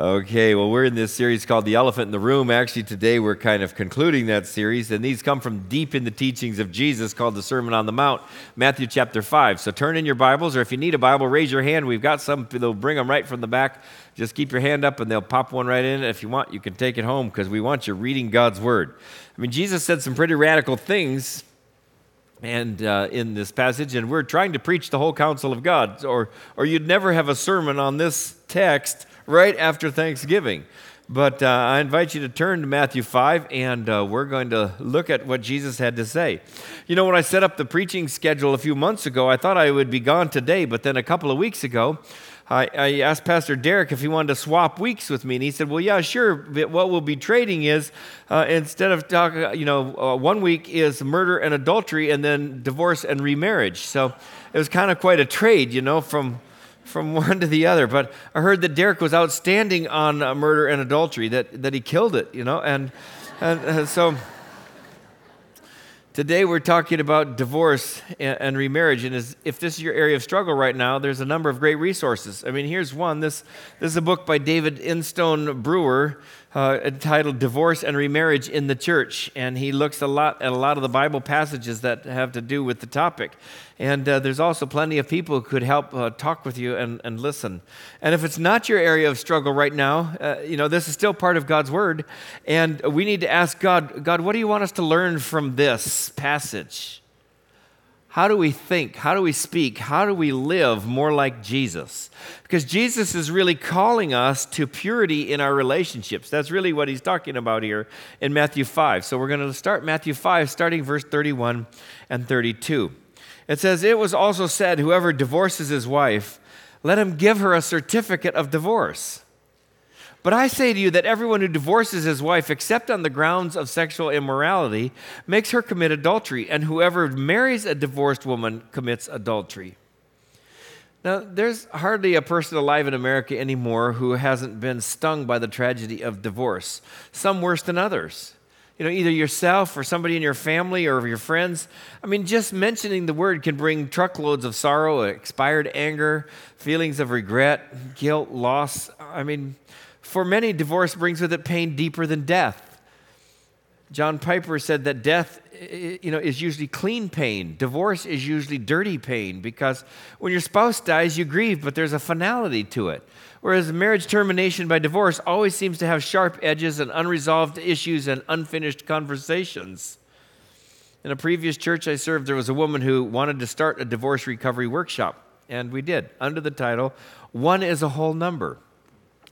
Okay, well, we're in this series called The Elephant in the Room. Actually, today we're kind of concluding that series, and these come from deep in the teachings of Jesus called the Sermon on the Mount, Matthew chapter 5. So turn in your Bibles, or if you need a Bible, raise your hand. We've got some, they'll bring them right from the back. Just keep your hand up, and they'll pop one right in. If you want, you can take it home because we want you reading God's Word. I mean, Jesus said some pretty radical things and uh, in this passage, and we're trying to preach the whole counsel of God, or, or you'd never have a sermon on this text right after Thanksgiving. But uh, I invite you to turn to Matthew 5, and uh, we're going to look at what Jesus had to say. You know, when I set up the preaching schedule a few months ago, I thought I would be gone today, but then a couple of weeks ago, I, I asked Pastor Derek if he wanted to swap weeks with me, and he said, Well, yeah, sure. But what we'll be trading is uh, instead of talking, you know, uh, one week is murder and adultery, and then divorce and remarriage. So it was kind of quite a trade, you know, from from one to the other. But I heard that Derek was outstanding on uh, murder and adultery, that, that he killed it, you know. And, and uh, so today we're talking about divorce and, and remarriage. And as, if this is your area of struggle right now, there's a number of great resources. I mean, here's one. This, this is a book by David Instone Brewer uh, entitled Divorce and Remarriage in the Church. And he looks a lot at a lot of the Bible passages that have to do with the topic. And uh, there's also plenty of people who could help uh, talk with you and, and listen. And if it's not your area of struggle right now, uh, you know, this is still part of God's Word. And we need to ask God, God, what do you want us to learn from this passage? How do we think? How do we speak? How do we live more like Jesus? Because Jesus is really calling us to purity in our relationships. That's really what he's talking about here in Matthew 5. So we're going to start Matthew 5, starting verse 31 and 32. It says, It was also said, Whoever divorces his wife, let him give her a certificate of divorce. But I say to you that everyone who divorces his wife, except on the grounds of sexual immorality, makes her commit adultery, and whoever marries a divorced woman commits adultery. Now, there's hardly a person alive in America anymore who hasn't been stung by the tragedy of divorce, some worse than others you know, either yourself or somebody in your family or your friends. I mean, just mentioning the word can bring truckloads of sorrow, expired anger, feelings of regret, guilt, loss. I mean, for many, divorce brings with it pain deeper than death. John Piper said that death you know, is usually clean pain. Divorce is usually dirty pain because when your spouse dies, you grieve, but there's a finality to it. Whereas marriage termination by divorce always seems to have sharp edges and unresolved issues and unfinished conversations. In a previous church I served, there was a woman who wanted to start a divorce recovery workshop, and we did, under the title, One is a Whole Number.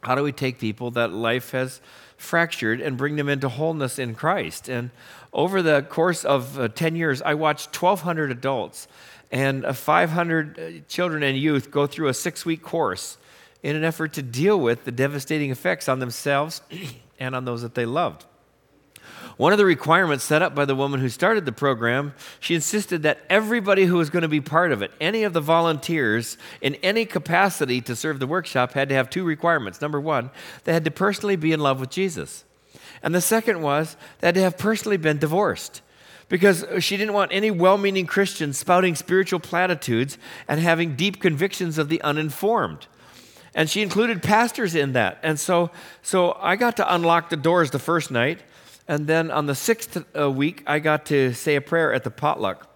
How do we take people that life has fractured and bring them into wholeness in Christ? And over the course of uh, 10 years, I watched 1,200 adults and uh, 500 uh, children and youth go through a six week course in an effort to deal with the devastating effects on themselves and on those that they loved. One of the requirements set up by the woman who started the program, she insisted that everybody who was going to be part of it, any of the volunteers in any capacity to serve the workshop, had to have two requirements. Number one, they had to personally be in love with Jesus. And the second was they had to have personally been divorced because she didn't want any well meaning Christians spouting spiritual platitudes and having deep convictions of the uninformed and she included pastors in that. And so, so I got to unlock the doors the first night, and then on the sixth uh, week, I got to say a prayer at the potluck.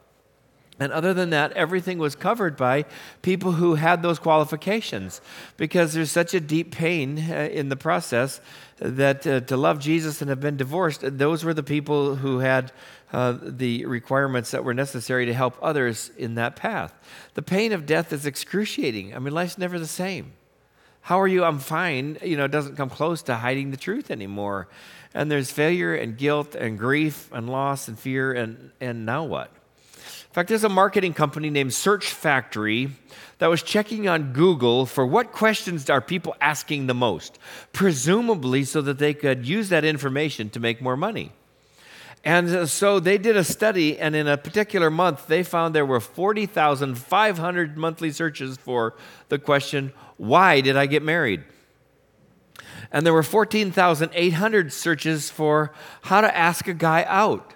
And other than that, everything was covered by people who had those qualifications because there's such a deep pain uh, in the process that uh, to love Jesus and have been divorced, those were the people who had uh, the requirements that were necessary to help others in that path. The pain of death is excruciating. I mean, life's never the same. How are you? I'm fine. You know, it doesn't come close to hiding the truth anymore. And there's failure and guilt and grief and loss and fear and, and now what? In fact, there's a marketing company named Search Factory that was checking on Google for what questions are people asking the most, presumably so that they could use that information to make more money. And so they did a study, and in a particular month, they found there were 40,500 monthly searches for the question, Why did I get married? And there were 14,800 searches for how to ask a guy out.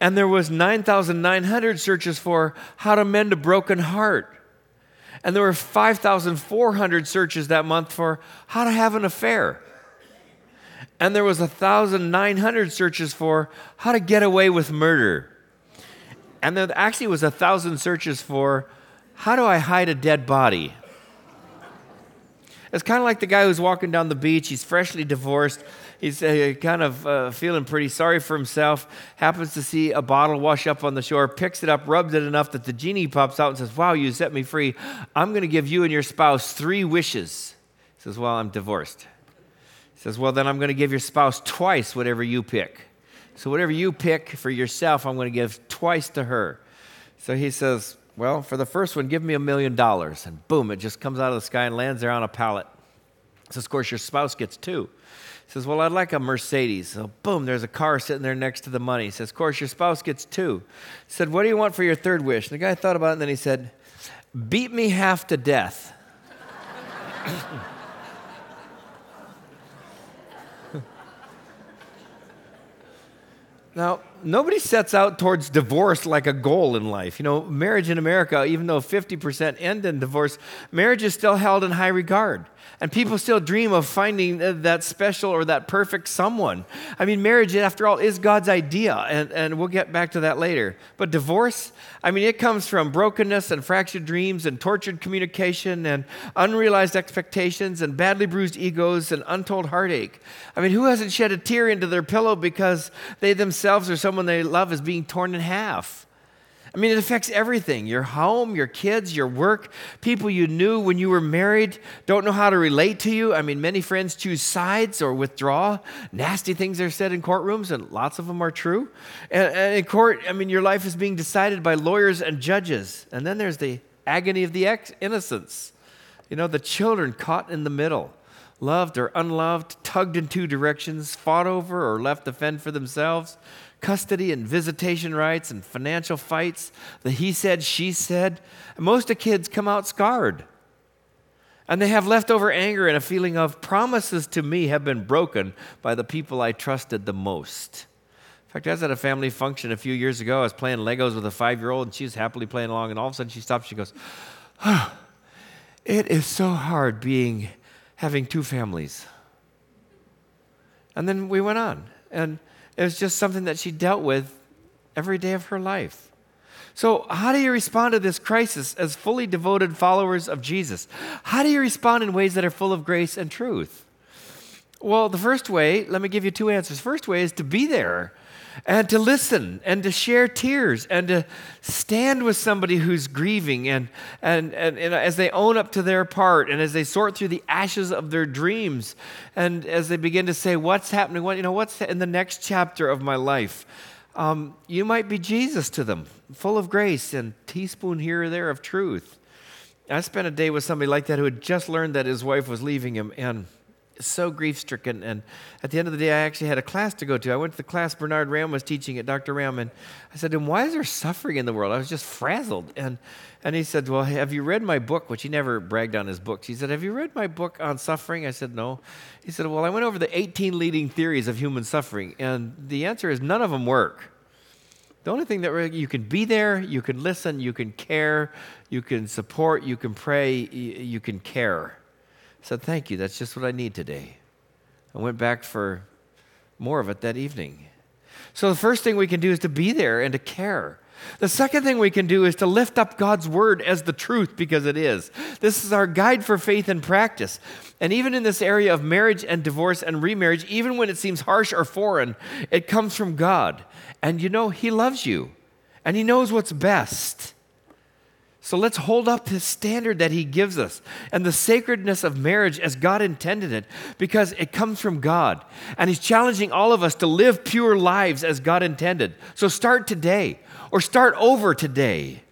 And there was 9,900 searches for how to mend a broken heart. And there were 5,400 searches that month for how to have an affair. And there was 1,900 searches for how to get away with murder. And there actually was 1,000 searches for how do I hide a dead body? It's kind of like the guy who's walking down the beach. He's freshly divorced. He's uh, kind of uh, feeling pretty sorry for himself. Happens to see a bottle wash up on the shore, picks it up, rubs it enough that the genie pops out and says, Wow, you set me free. I'm going to give you and your spouse three wishes. He says, Well, I'm divorced. He says, Well, then I'm going to give your spouse twice whatever you pick. So, whatever you pick for yourself, I'm going to give twice to her. So he says, well, for the first one, give me a million dollars. And boom, it just comes out of the sky and lands there on a pallet. Says, of course, your spouse gets two. He says, well, I'd like a Mercedes. So boom, there's a car sitting there next to the money. He says, of course, your spouse gets two. He said, what do you want for your third wish? And the guy thought about it and then he said, beat me half to death. now, nobody sets out towards divorce like a goal in life. You know, marriage in America, even though 50% end in divorce, marriage is still held in high regard. And people still dream of finding that special or that perfect someone. I mean, marriage, after all, is God's idea, and, and we'll get back to that later. But divorce, I mean, it comes from brokenness and fractured dreams and tortured communication and unrealized expectations and badly bruised egos and untold heartache. I mean, who hasn't shed a tear into their pillow because they themselves or someone they love is being torn in half? I mean, it affects everything your home, your kids, your work. People you knew when you were married don't know how to relate to you. I mean, many friends choose sides or withdraw. Nasty things are said in courtrooms, and lots of them are true. And, and in court, I mean, your life is being decided by lawyers and judges. And then there's the agony of the ex- innocence. You know, the children caught in the middle loved or unloved, tugged in two directions, fought over or left to fend for themselves, custody and visitation rights and financial fights, the he said, she said. Most of kids come out scarred. And they have leftover anger and a feeling of promises to me have been broken by the people I trusted the most. In fact, I was at a family function a few years ago. I was playing Legos with a five year old, and she was happily playing along, and all of a sudden she stops. She goes, oh, It is so hard being having two families. And then we went on. And it was just something that she dealt with every day of her life. So, how do you respond to this crisis as fully devoted followers of Jesus? How do you respond in ways that are full of grace and truth? Well, the first way, let me give you two answers. First way is to be there and to listen and to share tears and to stand with somebody who's grieving and, and, and, and, as they own up to their part and as they sort through the ashes of their dreams and as they begin to say what's happening? What you know what's in the next chapter of my life? Um, you might be jesus to them full of grace and teaspoon here or there of truth. I spent a day with somebody like that who had just learned that his wife was leaving him and so grief stricken. And at the end of the day, I actually had a class to go to. I went to the class Bernard Ramm was teaching at Dr. Ramm, and I said, And why is there suffering in the world? I was just frazzled. And, and he said, Well, have you read my book? Which he never bragged on his books. He said, Have you read my book on suffering? I said, No. He said, Well, I went over the 18 leading theories of human suffering, and the answer is none of them work. The only thing that really, you can be there, you can listen, you can care, you can support, you can pray, you can care. Said, Thank you. That's just what I need today. I went back for more of it that evening. So, the first thing we can do is to be there and to care. The second thing we can do is to lift up God's word as the truth because it is. This is our guide for faith and practice. And even in this area of marriage and divorce and remarriage, even when it seems harsh or foreign, it comes from God. And you know, He loves you and He knows what's best. So let's hold up his standard that he gives us and the sacredness of marriage as God intended it because it comes from God. And he's challenging all of us to live pure lives as God intended. So start today or start over today.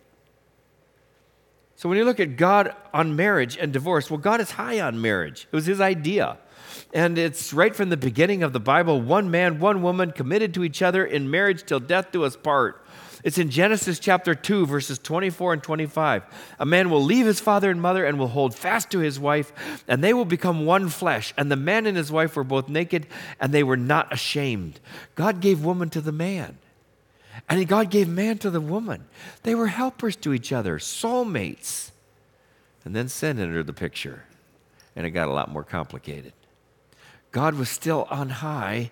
So when you look at God on marriage and divorce, well, God is high on marriage, it was his idea. And it's right from the beginning of the Bible one man, one woman committed to each other in marriage till death do us part. It's in Genesis chapter 2, verses 24 and 25. A man will leave his father and mother and will hold fast to his wife, and they will become one flesh. And the man and his wife were both naked, and they were not ashamed. God gave woman to the man, and God gave man to the woman. They were helpers to each other, soulmates. And then sin entered the picture, and it got a lot more complicated. God was still on high,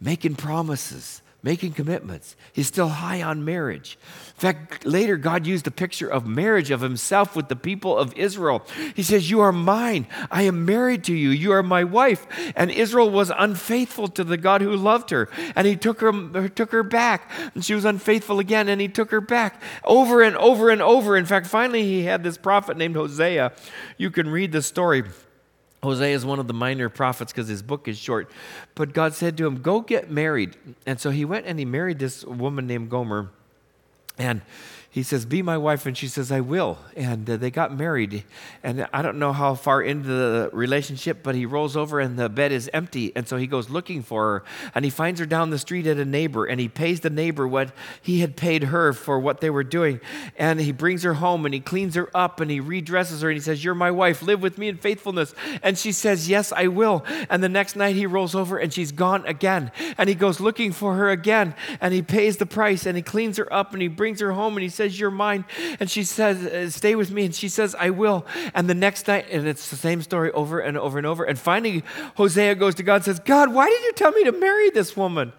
making promises, making commitments. He's still high on marriage. In fact, later God used the picture of marriage of himself with the people of Israel. He says, You are mine. I am married to you. You are my wife. And Israel was unfaithful to the God who loved her. And he took her, took her back. And she was unfaithful again, and he took her back over and over and over. In fact, finally, he had this prophet named Hosea. You can read the story. Hosea is one of the minor prophets because his book is short. But God said to him, Go get married. And so he went and he married this woman named Gomer. And he says, Be my wife. And she says, I will. And uh, they got married. And I don't know how far into the relationship, but he rolls over and the bed is empty. And so he goes looking for her. And he finds her down the street at a neighbor. And he pays the neighbor what he had paid her for what they were doing. And he brings her home and he cleans her up and he redresses her. And he says, You're my wife. Live with me in faithfulness. And she says, Yes, I will. And the next night he rolls over and she's gone again. And he goes looking for her again. And he pays the price and he cleans her up and he brings her home and he says, You're mine. And she says, uh, Stay with me. And she says, I will. And the next night, and it's the same story over and over and over. And finally, Hosea goes to God and says, God, why did you tell me to marry this woman?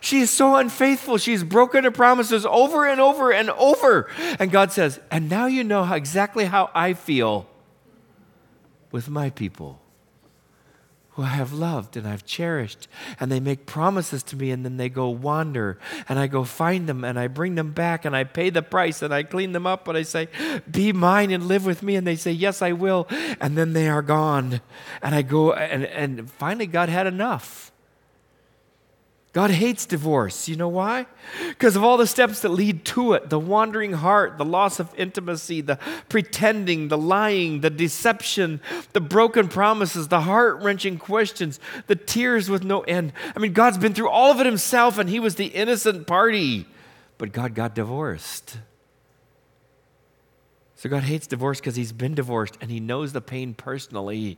She is so unfaithful. She's broken her promises over and over and over. And God says, And now you know how, exactly how I feel with my people who I have loved and I've cherished. And they make promises to me and then they go wander. And I go find them and I bring them back and I pay the price and I clean them up and I say, Be mine and live with me. And they say, Yes, I will. And then they are gone. And I go, and, and finally, God had enough. God hates divorce. You know why? Because of all the steps that lead to it the wandering heart, the loss of intimacy, the pretending, the lying, the deception, the broken promises, the heart wrenching questions, the tears with no end. I mean, God's been through all of it himself and he was the innocent party, but God got divorced. So God hates divorce because he's been divorced and he knows the pain personally.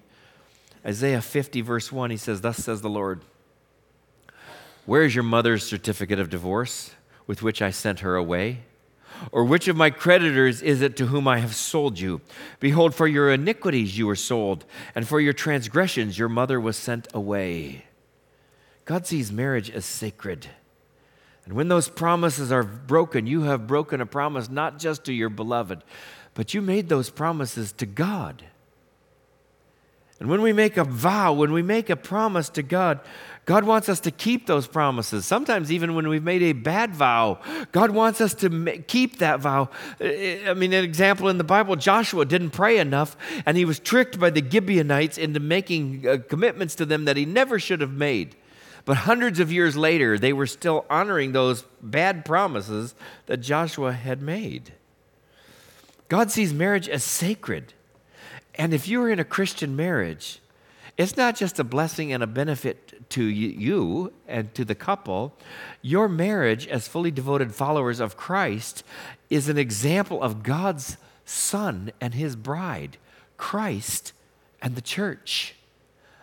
Isaiah 50, verse 1, he says, Thus says the Lord. Where is your mother's certificate of divorce with which I sent her away? Or which of my creditors is it to whom I have sold you? Behold, for your iniquities you were sold, and for your transgressions your mother was sent away. God sees marriage as sacred. And when those promises are broken, you have broken a promise not just to your beloved, but you made those promises to God. And when we make a vow, when we make a promise to God, God wants us to keep those promises. Sometimes, even when we've made a bad vow, God wants us to keep that vow. I mean, an example in the Bible Joshua didn't pray enough, and he was tricked by the Gibeonites into making uh, commitments to them that he never should have made. But hundreds of years later, they were still honoring those bad promises that Joshua had made. God sees marriage as sacred. And if you are in a Christian marriage, it's not just a blessing and a benefit to you and to the couple. Your marriage, as fully devoted followers of Christ, is an example of God's Son and His bride, Christ and the church.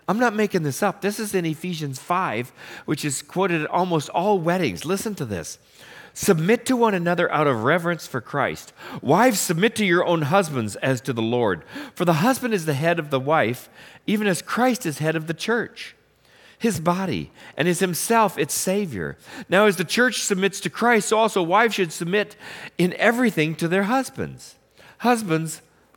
I'm not making this up. This is in Ephesians 5, which is quoted at almost all weddings. Listen to this. Submit to one another out of reverence for Christ. Wives, submit to your own husbands as to the Lord. For the husband is the head of the wife, even as Christ is head of the church, his body, and is himself its Savior. Now, as the church submits to Christ, so also wives should submit in everything to their husbands. Husbands,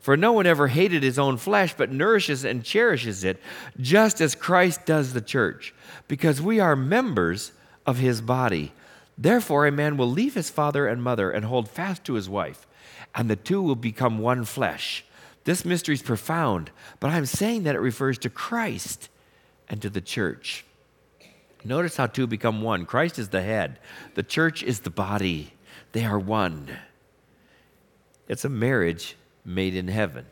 For no one ever hated his own flesh, but nourishes and cherishes it, just as Christ does the church, because we are members of his body. Therefore, a man will leave his father and mother and hold fast to his wife, and the two will become one flesh. This mystery is profound, but I'm saying that it refers to Christ and to the church. Notice how two become one. Christ is the head, the church is the body. They are one. It's a marriage made in heaven.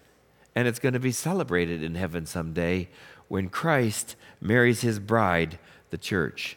And it's going to be celebrated in heaven someday when Christ marries his bride, the church.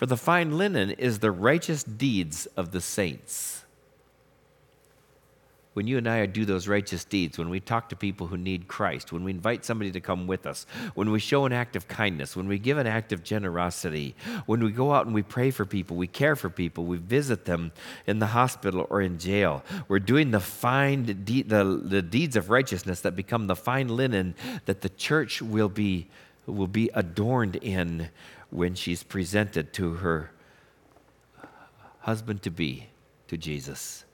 For the fine linen is the righteous deeds of the saints. When you and I do those righteous deeds, when we talk to people who need Christ, when we invite somebody to come with us, when we show an act of kindness, when we give an act of generosity, when we go out and we pray for people, we care for people, we visit them in the hospital or in jail, we're doing the fine de- the, the deeds of righteousness that become the fine linen that the church will be will be adorned in when she's presented to her husband to be to Jesus.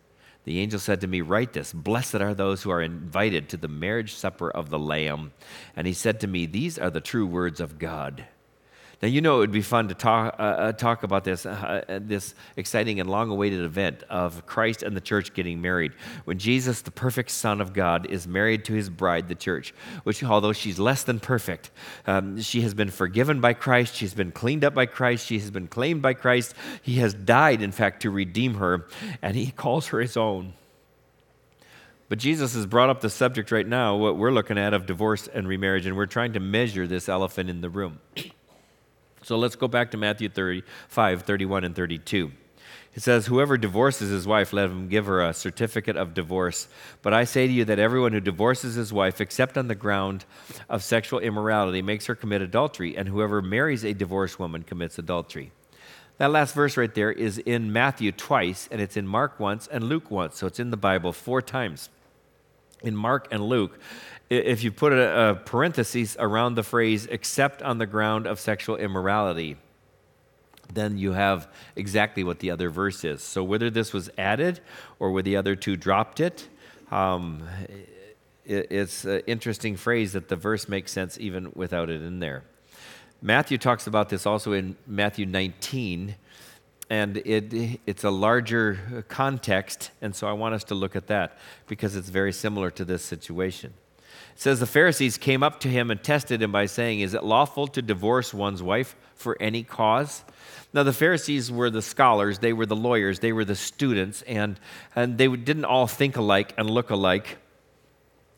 The angel said to me, Write this Blessed are those who are invited to the marriage supper of the Lamb. And he said to me, These are the true words of God. Now, you know it would be fun to talk, uh, uh, talk about this, uh, uh, this exciting and long awaited event of Christ and the church getting married. When Jesus, the perfect Son of God, is married to his bride, the church, which, although she's less than perfect, um, she has been forgiven by Christ, she's been cleaned up by Christ, she has been claimed by Christ. He has died, in fact, to redeem her, and he calls her his own. But Jesus has brought up the subject right now, what we're looking at of divorce and remarriage, and we're trying to measure this elephant in the room. So let's go back to Matthew 35, 31, and 32. It says, Whoever divorces his wife, let him give her a certificate of divorce. But I say to you that everyone who divorces his wife, except on the ground of sexual immorality, makes her commit adultery, and whoever marries a divorced woman commits adultery. That last verse right there is in Matthew twice, and it's in Mark once and Luke once. So it's in the Bible four times. In Mark and Luke, if you put a, a parenthesis around the phrase, except on the ground of sexual immorality, then you have exactly what the other verse is. So whether this was added or whether the other two dropped it, um, it it's an interesting phrase that the verse makes sense even without it in there. Matthew talks about this also in Matthew 19, and it, it's a larger context, and so I want us to look at that because it's very similar to this situation. It says the Pharisees came up to him and tested him by saying, Is it lawful to divorce one's wife for any cause? Now, the Pharisees were the scholars, they were the lawyers, they were the students, and, and they didn't all think alike and look alike.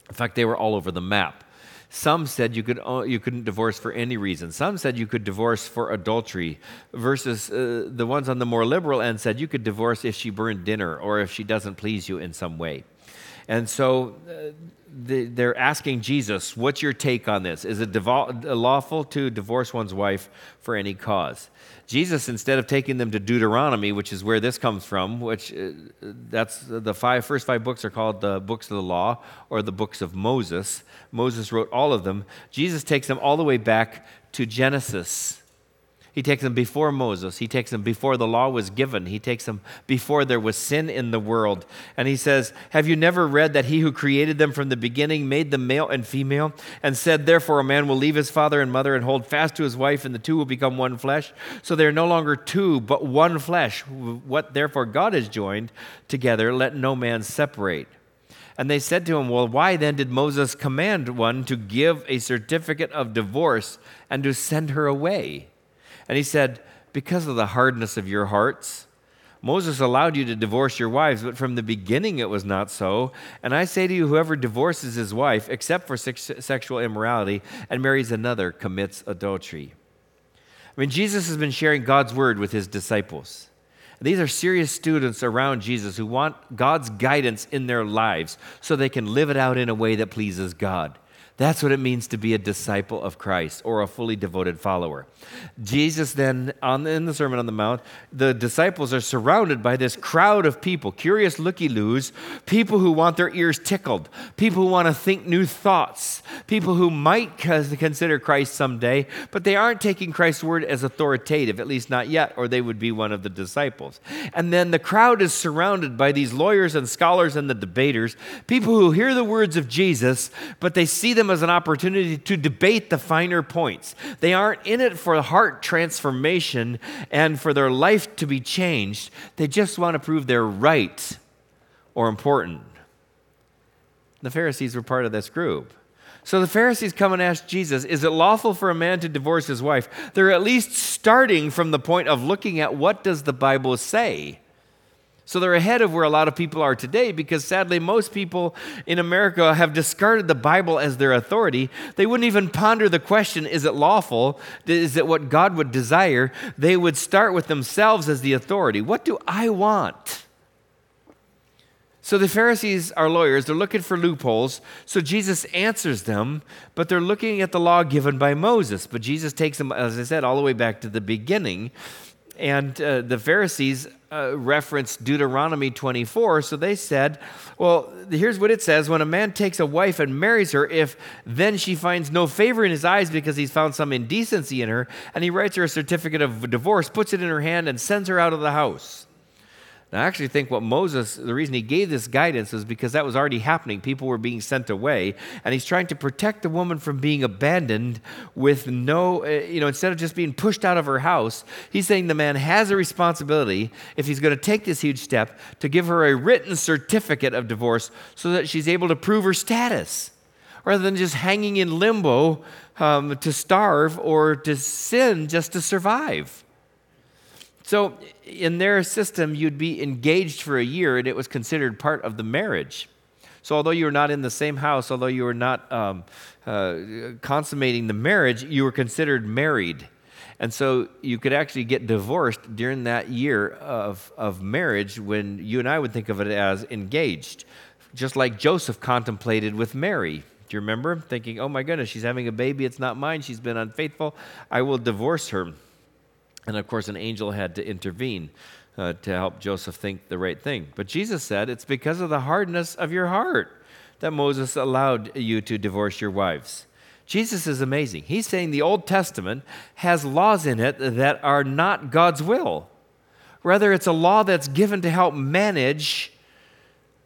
In fact, they were all over the map. Some said you, could, you couldn't divorce for any reason. Some said you could divorce for adultery, versus uh, the ones on the more liberal end said you could divorce if she burned dinner or if she doesn't please you in some way. And so uh, they're asking Jesus, What's your take on this? Is it lawful to divorce one's wife for any cause? Jesus, instead of taking them to Deuteronomy, which is where this comes from, which uh, that's the five, first five books are called the books of the law or the books of Moses. Moses wrote all of them. Jesus takes them all the way back to Genesis he takes them before Moses. He takes them before the law was given. He takes them before there was sin in the world. And he says, Have you never read that he who created them from the beginning made them male and female, and said, Therefore a man will leave his father and mother and hold fast to his wife, and the two will become one flesh? So they are no longer two, but one flesh. What therefore God has joined together, let no man separate. And they said to him, Well, why then did Moses command one to give a certificate of divorce and to send her away? And he said, Because of the hardness of your hearts, Moses allowed you to divorce your wives, but from the beginning it was not so. And I say to you, whoever divorces his wife, except for sex- sexual immorality, and marries another, commits adultery. I mean, Jesus has been sharing God's word with his disciples. These are serious students around Jesus who want God's guidance in their lives so they can live it out in a way that pleases God. That's what it means to be a disciple of Christ or a fully devoted follower. Jesus then, on, in the Sermon on the Mount, the disciples are surrounded by this crowd of people, curious looky loos, people who want their ears tickled, people who want to think new thoughts, people who might consider Christ someday, but they aren't taking Christ's word as authoritative, at least not yet, or they would be one of the disciples. And then the crowd is surrounded by these lawyers and scholars and the debaters, people who hear the words of Jesus, but they see them them as an opportunity to debate the finer points. They aren't in it for heart transformation and for their life to be changed. They just want to prove they're right or important. The Pharisees were part of this group. So the Pharisees come and ask Jesus, Is it lawful for a man to divorce his wife? They're at least starting from the point of looking at what does the Bible say? So they're ahead of where a lot of people are today because sadly, most people in America have discarded the Bible as their authority. They wouldn't even ponder the question is it lawful? Is it what God would desire? They would start with themselves as the authority. What do I want? So the Pharisees are lawyers. They're looking for loopholes. So Jesus answers them, but they're looking at the law given by Moses. But Jesus takes them, as I said, all the way back to the beginning. And uh, the Pharisees uh, referenced Deuteronomy 24. So they said, well, here's what it says When a man takes a wife and marries her, if then she finds no favor in his eyes because he's found some indecency in her, and he writes her a certificate of divorce, puts it in her hand, and sends her out of the house. I actually think what Moses, the reason he gave this guidance is because that was already happening. People were being sent away, and he's trying to protect the woman from being abandoned with no, uh, you know, instead of just being pushed out of her house, he's saying the man has a responsibility, if he's going to take this huge step, to give her a written certificate of divorce so that she's able to prove her status rather than just hanging in limbo um, to starve or to sin just to survive. So, in their system, you'd be engaged for a year and it was considered part of the marriage. So, although you were not in the same house, although you were not um, uh, consummating the marriage, you were considered married. And so you could actually get divorced during that year of, of marriage when you and I would think of it as engaged, just like Joseph contemplated with Mary. Do you remember? Thinking, oh my goodness, she's having a baby, it's not mine, she's been unfaithful, I will divorce her. And of course, an angel had to intervene uh, to help Joseph think the right thing. But Jesus said, It's because of the hardness of your heart that Moses allowed you to divorce your wives. Jesus is amazing. He's saying the Old Testament has laws in it that are not God's will. Rather, it's a law that's given to help manage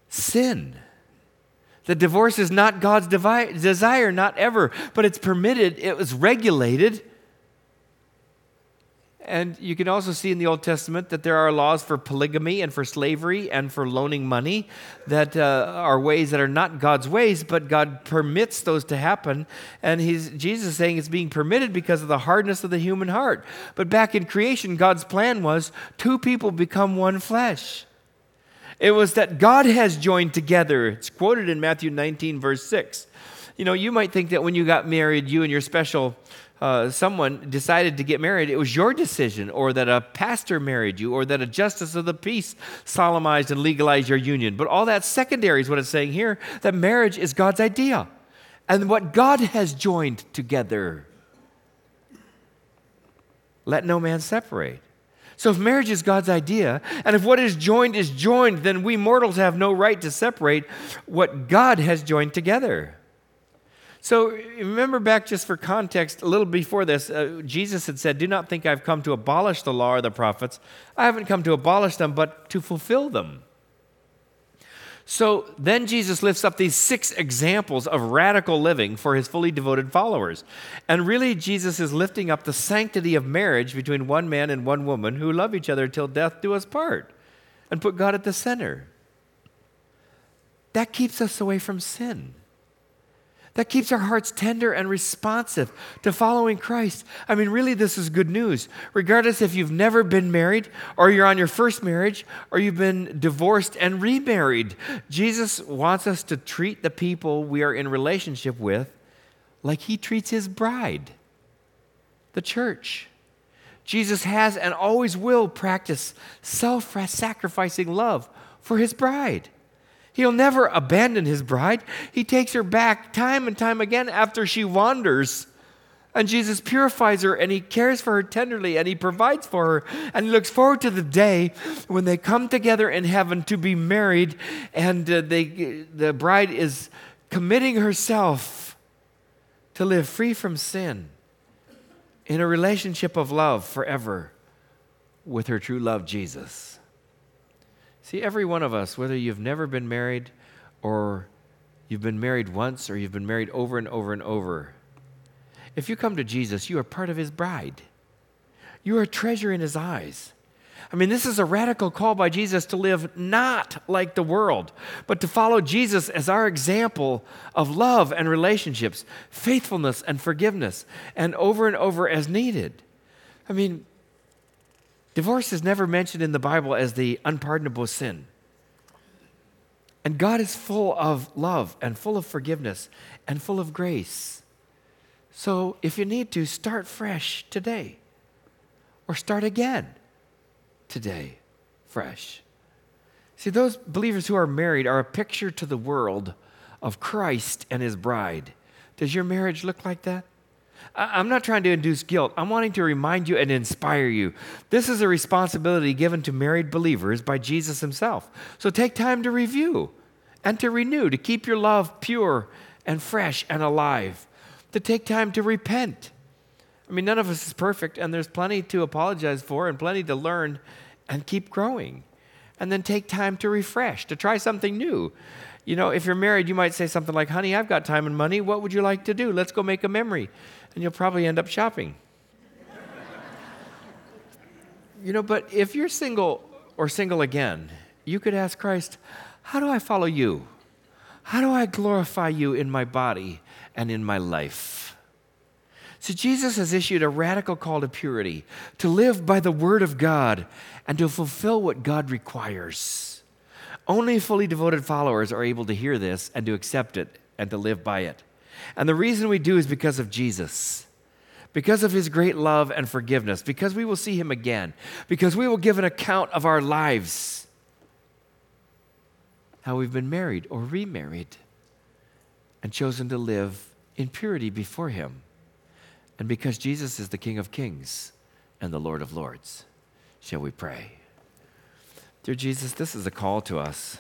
sin. The divorce is not God's desire, not ever, but it's permitted, it was regulated and you can also see in the Old Testament that there are laws for polygamy and for slavery and for loaning money that uh, are ways that are not God's ways, but God permits those to happen. And he's, Jesus is saying it's being permitted because of the hardness of the human heart. But back in creation, God's plan was two people become one flesh. It was that God has joined together. It's quoted in Matthew 19, verse 6. You know, you might think that when you got married, you and your special uh, someone decided to get married, it was your decision, or that a pastor married you, or that a justice of the peace solemnized and legalized your union. But all that's secondary is what it's saying here that marriage is God's idea and what God has joined together. Let no man separate. So, if marriage is God's idea, and if what is joined is joined, then we mortals have no right to separate what God has joined together. So remember back just for context, a little before this, uh, Jesus had said, Do not think I've come to abolish the law or the prophets. I haven't come to abolish them, but to fulfill them. So then Jesus lifts up these six examples of radical living for his fully devoted followers. And really, Jesus is lifting up the sanctity of marriage between one man and one woman who love each other till death do us part and put God at the center. That keeps us away from sin that keeps our hearts tender and responsive to following Christ. I mean, really, this is good news. Regardless if you've never been married, or you're on your first marriage, or you've been divorced and remarried, Jesus wants us to treat the people we are in relationship with like he treats his bride, the church. Jesus has and always will practice self sacrificing love for his bride. He'll never abandon his bride. He takes her back time and time again after she wanders. And Jesus purifies her and he cares for her tenderly and he provides for her. And he looks forward to the day when they come together in heaven to be married and uh, they, the bride is committing herself to live free from sin in a relationship of love forever with her true love, Jesus. See, every one of us, whether you've never been married or you've been married once or you've been married over and over and over. If you come to Jesus, you are part of his bride. You are a treasure in his eyes. I mean, this is a radical call by Jesus to live not like the world, but to follow Jesus as our example of love and relationships, faithfulness and forgiveness, and over and over as needed. I mean, divorce is never mentioned in the Bible as the unpardonable sin. And God is full of love and full of forgiveness and full of grace. So if you need to, start fresh today or start again today, fresh. See, those believers who are married are a picture to the world of Christ and his bride. Does your marriage look like that? I'm not trying to induce guilt. I'm wanting to remind you and inspire you. This is a responsibility given to married believers by Jesus himself. So take time to review and to renew, to keep your love pure and fresh and alive, to take time to repent. I mean, none of us is perfect, and there's plenty to apologize for and plenty to learn and keep growing. And then take time to refresh, to try something new. You know, if you're married, you might say something like, Honey, I've got time and money. What would you like to do? Let's go make a memory and you'll probably end up shopping. you know, but if you're single or single again, you could ask Christ, How do I follow you? How do I glorify you in my body and in my life? So, Jesus has issued a radical call to purity, to live by the Word of God, and to fulfill what God requires. Only fully devoted followers are able to hear this and to accept it and to live by it. And the reason we do is because of Jesus, because of his great love and forgiveness, because we will see him again, because we will give an account of our lives, how we've been married or remarried, and chosen to live in purity before him. And because Jesus is the King of kings and the Lord of lords, shall we pray? Dear Jesus, this is a call to us,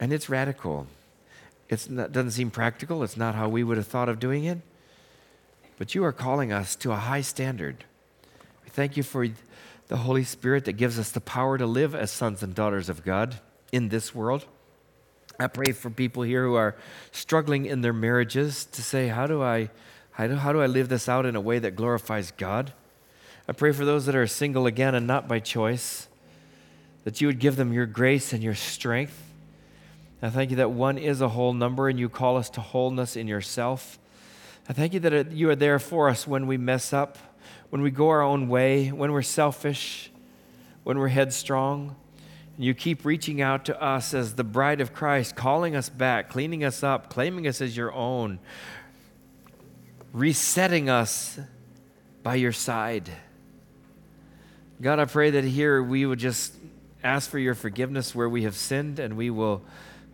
and it's radical. It doesn't seem practical. It's not how we would have thought of doing it. But you are calling us to a high standard. We thank you for the Holy Spirit that gives us the power to live as sons and daughters of God in this world. I pray for people here who are struggling in their marriages to say, How do I, how do, how do I live this out in a way that glorifies God? I pray for those that are single again and not by choice, that you would give them your grace and your strength I thank you that one is a whole number and you call us to wholeness in yourself. I thank you that you are there for us when we mess up, when we go our own way, when we're selfish, when we're headstrong. And you keep reaching out to us as the bride of Christ, calling us back, cleaning us up, claiming us as your own, resetting us by your side. God, I pray that here we would just ask for your forgiveness where we have sinned and we will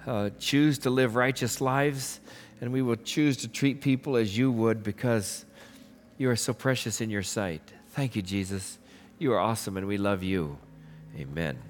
uh, choose to live righteous lives, and we will choose to treat people as you would because you are so precious in your sight. Thank you, Jesus. You are awesome, and we love you. Amen.